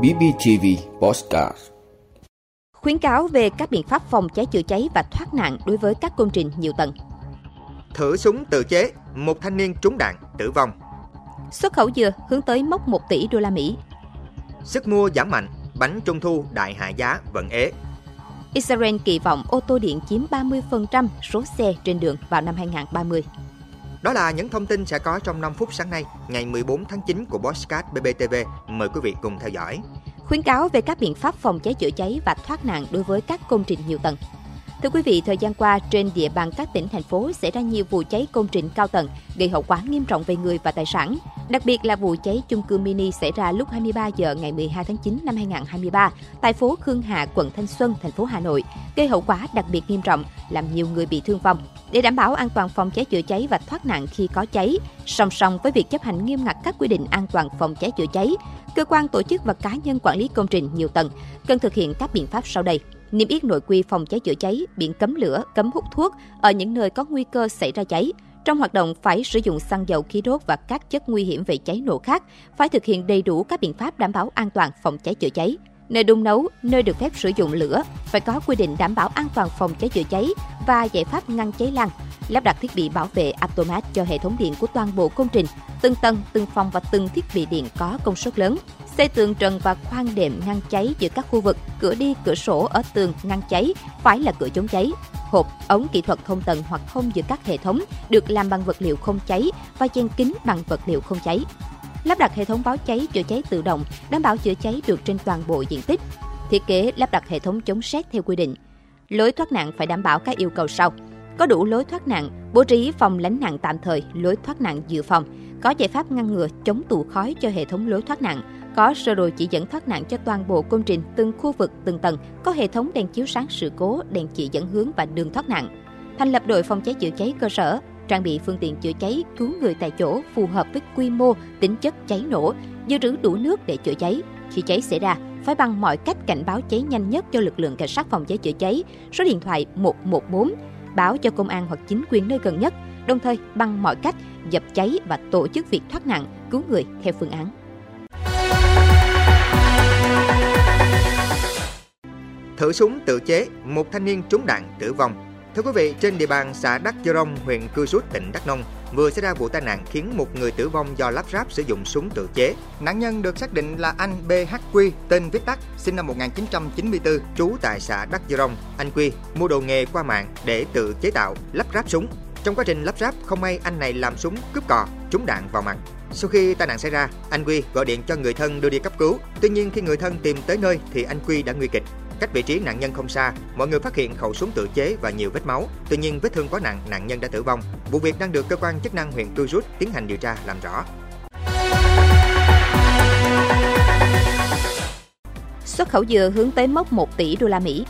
BBTV Postcard Khuyến cáo về các biện pháp phòng cháy chữa cháy và thoát nạn đối với các công trình nhiều tầng. Thử súng tự chế, một thanh niên trúng đạn tử vong. Xuất khẩu dừa hướng tới mốc 1 tỷ đô la Mỹ. Sức mua giảm mạnh, bánh trung thu đại hạ giá vẫn ế. Israel kỳ vọng ô tô điện chiếm 30% số xe trên đường vào năm 2030. Đó là những thông tin sẽ có trong 5 phút sáng nay, ngày 14 tháng 9 của Bosscat BBTV. Mời quý vị cùng theo dõi. Khuyến cáo về các biện pháp phòng cháy chữa cháy và thoát nạn đối với các công trình nhiều tầng. Thưa quý vị, thời gian qua, trên địa bàn các tỉnh, thành phố xảy ra nhiều vụ cháy công trình cao tầng, gây hậu quả nghiêm trọng về người và tài sản. Đặc biệt là vụ cháy chung cư mini xảy ra lúc 23 giờ ngày 12 tháng 9 năm 2023 tại phố Khương Hạ, quận Thanh Xuân, thành phố Hà Nội, gây hậu quả đặc biệt nghiêm trọng, làm nhiều người bị thương vong. Để đảm bảo an toàn phòng cháy chữa cháy và thoát nạn khi có cháy, song song với việc chấp hành nghiêm ngặt các quy định an toàn phòng cháy chữa cháy, cơ quan tổ chức và cá nhân quản lý công trình nhiều tầng cần thực hiện các biện pháp sau đây niêm yết nội quy phòng cháy chữa cháy, biển cấm lửa, cấm hút thuốc ở những nơi có nguy cơ xảy ra cháy. Trong hoạt động phải sử dụng xăng dầu khí đốt và các chất nguy hiểm về cháy nổ khác, phải thực hiện đầy đủ các biện pháp đảm bảo an toàn phòng cháy chữa cháy. Nơi đun nấu, nơi được phép sử dụng lửa phải có quy định đảm bảo an toàn phòng cháy chữa cháy và giải pháp ngăn cháy lan. Lắp đặt thiết bị bảo vệ automat cho hệ thống điện của toàn bộ công trình, từng tầng, từng phòng và từng thiết bị điện có công suất lớn xây tường trần và khoan đệm ngăn cháy giữa các khu vực, cửa đi, cửa sổ ở tường ngăn cháy phải là cửa chống cháy. Hộp, ống kỹ thuật thông tầng hoặc thông giữa các hệ thống được làm bằng vật liệu không cháy và chen kính bằng vật liệu không cháy. Lắp đặt hệ thống báo cháy chữa cháy tự động, đảm bảo chữa cháy được trên toàn bộ diện tích. Thiết kế lắp đặt hệ thống chống sét theo quy định. Lối thoát nạn phải đảm bảo các yêu cầu sau: có đủ lối thoát nạn, bố trí phòng lánh nạn tạm thời, lối thoát nạn dự phòng, có giải pháp ngăn ngừa chống tụ khói cho hệ thống lối thoát nạn, có sơ đồ chỉ dẫn thoát nạn cho toàn bộ công trình, từng khu vực, từng tầng, có hệ thống đèn chiếu sáng sự cố, đèn chỉ dẫn hướng và đường thoát nạn. Thành lập đội phòng cháy chữa cháy cơ sở, trang bị phương tiện chữa cháy cứu người tại chỗ phù hợp với quy mô, tính chất cháy nổ, dự trữ đủ nước để chữa cháy. Khi cháy xảy ra, phải bằng mọi cách cảnh báo cháy nhanh nhất cho lực lượng cảnh sát phòng cháy chữa cháy, số điện thoại 114, báo cho công an hoặc chính quyền nơi gần nhất, đồng thời bằng mọi cách dập cháy và tổ chức việc thoát nạn, cứu người theo phương án. Thử súng tự chế, một thanh niên trúng đạn tử vong. Thưa quý vị, trên địa bàn xã Đắc Dơ Rông, huyện Cư Rút, tỉnh Đắk Nông, vừa xảy ra vụ tai nạn khiến một người tử vong do lắp ráp sử dụng súng tự chế. Nạn nhân được xác định là anh BHQ, tên viết tắt, sinh năm 1994, trú tại xã Đắc Dơ Rông. Anh Quy mua đồ nghề qua mạng để tự chế tạo, lắp ráp súng. Trong quá trình lắp ráp, không may anh này làm súng cướp cò, trúng đạn vào mặt. Sau khi tai nạn xảy ra, anh Quy gọi điện cho người thân đưa đi cấp cứu. Tuy nhiên khi người thân tìm tới nơi thì anh Quy đã nguy kịch. Cách vị trí nạn nhân không xa, mọi người phát hiện khẩu súng tự chế và nhiều vết máu. Tuy nhiên vết thương quá nặng, nạn nhân đã tử vong. Vụ việc đang được cơ quan chức năng huyện Cư Rút tiến hành điều tra làm rõ. Xuất khẩu dừa hướng tới mốc 1 tỷ đô la Mỹ.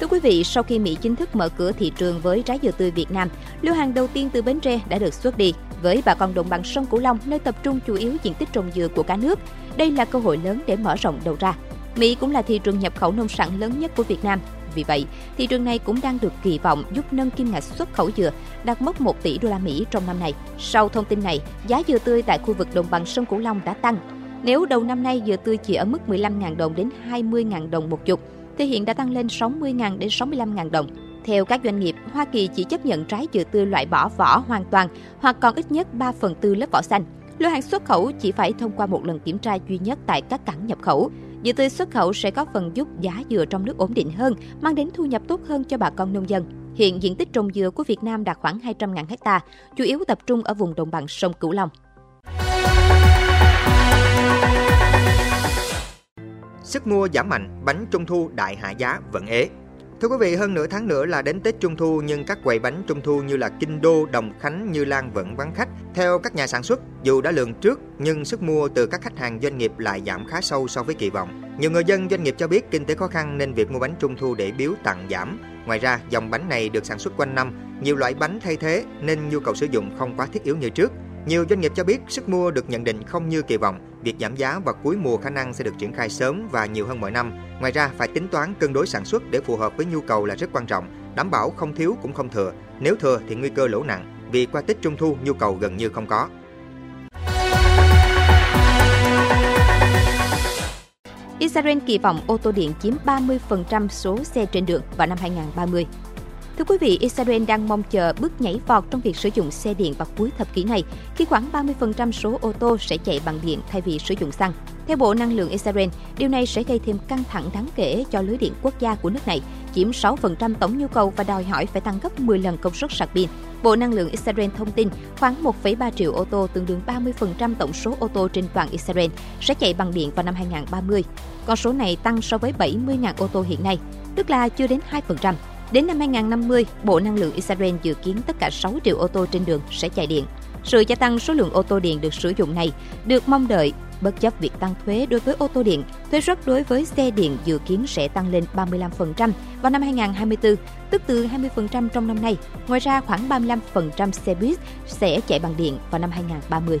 Thưa quý vị, sau khi Mỹ chính thức mở cửa thị trường với trái dừa tươi Việt Nam, lô hàng đầu tiên từ Bến Tre đã được xuất đi với bà con đồng bằng sông Cửu Long nơi tập trung chủ yếu diện tích trồng dừa của cả nước. Đây là cơ hội lớn để mở rộng đầu ra. Mỹ cũng là thị trường nhập khẩu nông sản lớn nhất của Việt Nam. Vì vậy, thị trường này cũng đang được kỳ vọng giúp nâng kim ngạch xuất khẩu dừa đạt mốc 1 tỷ đô la Mỹ trong năm nay. Sau thông tin này, giá dừa tươi tại khu vực đồng bằng sông Cửu Long đã tăng. Nếu đầu năm nay dừa tươi chỉ ở mức 15.000 đồng đến 20.000 đồng một chục, thì hiện đã tăng lên 60.000 đến 65.000 đồng. Theo các doanh nghiệp, Hoa Kỳ chỉ chấp nhận trái dừa tươi loại bỏ vỏ hoàn toàn hoặc còn ít nhất 3 phần tư lớp vỏ xanh. Lô hàng xuất khẩu chỉ phải thông qua một lần kiểm tra duy nhất tại các cảng nhập khẩu. Dừa tươi xuất khẩu sẽ có phần giúp giá dừa trong nước ổn định hơn, mang đến thu nhập tốt hơn cho bà con nông dân. Hiện diện tích trồng dừa của Việt Nam đạt khoảng 200.000 ha, chủ yếu tập trung ở vùng đồng bằng sông Cửu Long. Sức mua giảm mạnh, bánh trung thu đại hạ giá vẫn ế. Thưa quý vị, hơn nửa tháng nữa là đến Tết Trung Thu nhưng các quầy bánh Trung Thu như là Kinh Đô, Đồng Khánh, Như Lan vẫn vắng khách. Theo các nhà sản xuất, dù đã lường trước nhưng sức mua từ các khách hàng doanh nghiệp lại giảm khá sâu so với kỳ vọng. Nhiều người dân doanh nghiệp cho biết kinh tế khó khăn nên việc mua bánh Trung Thu để biếu tặng giảm. Ngoài ra, dòng bánh này được sản xuất quanh năm, nhiều loại bánh thay thế nên nhu cầu sử dụng không quá thiết yếu như trước. Nhiều doanh nghiệp cho biết sức mua được nhận định không như kỳ vọng, việc giảm giá vào cuối mùa khả năng sẽ được triển khai sớm và nhiều hơn mọi năm. Ngoài ra, phải tính toán cân đối sản xuất để phù hợp với nhu cầu là rất quan trọng, đảm bảo không thiếu cũng không thừa. Nếu thừa thì nguy cơ lỗ nặng, vì qua Tết Trung thu nhu cầu gần như không có. Israel kỳ vọng ô tô điện chiếm 30% số xe trên đường vào năm 2030. Thưa quý vị, Israel đang mong chờ bước nhảy vọt trong việc sử dụng xe điện vào cuối thập kỷ này, khi khoảng 30% số ô tô sẽ chạy bằng điện thay vì sử dụng xăng. Theo Bộ Năng lượng Israel, điều này sẽ gây thêm căng thẳng đáng kể cho lưới điện quốc gia của nước này, chiếm 6% tổng nhu cầu và đòi hỏi phải tăng gấp 10 lần công suất sạc pin. Bộ Năng lượng Israel thông tin khoảng 1,3 triệu ô tô tương đương 30% tổng số ô tô trên toàn Israel sẽ chạy bằng điện vào năm 2030. Con số này tăng so với 70.000 ô tô hiện nay, tức là chưa đến 2%. Đến năm 2050, Bộ Năng lượng Israel dự kiến tất cả 6 triệu ô tô trên đường sẽ chạy điện. Sự gia tăng số lượng ô tô điện được sử dụng này được mong đợi bất chấp việc tăng thuế đối với ô tô điện, thuế suất đối với xe điện dự kiến sẽ tăng lên 35% vào năm 2024, tức từ 20% trong năm nay. Ngoài ra, khoảng 35% xe buýt sẽ chạy bằng điện vào năm 2030.